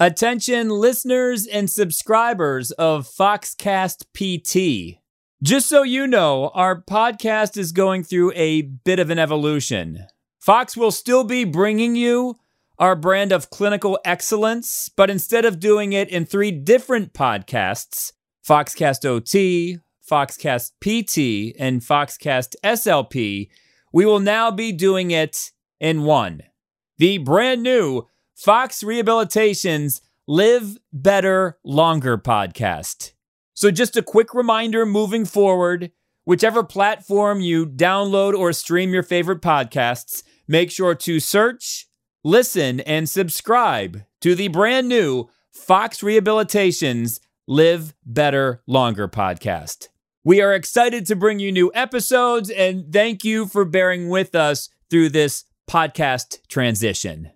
Attention, listeners and subscribers of Foxcast PT. Just so you know, our podcast is going through a bit of an evolution. Fox will still be bringing you our brand of clinical excellence, but instead of doing it in three different podcasts Foxcast OT, Foxcast PT, and Foxcast SLP we will now be doing it in one. The brand new Fox Rehabilitation's Live Better Longer podcast. So, just a quick reminder moving forward whichever platform you download or stream your favorite podcasts, make sure to search, listen, and subscribe to the brand new Fox Rehabilitation's Live Better Longer podcast. We are excited to bring you new episodes and thank you for bearing with us through this podcast transition.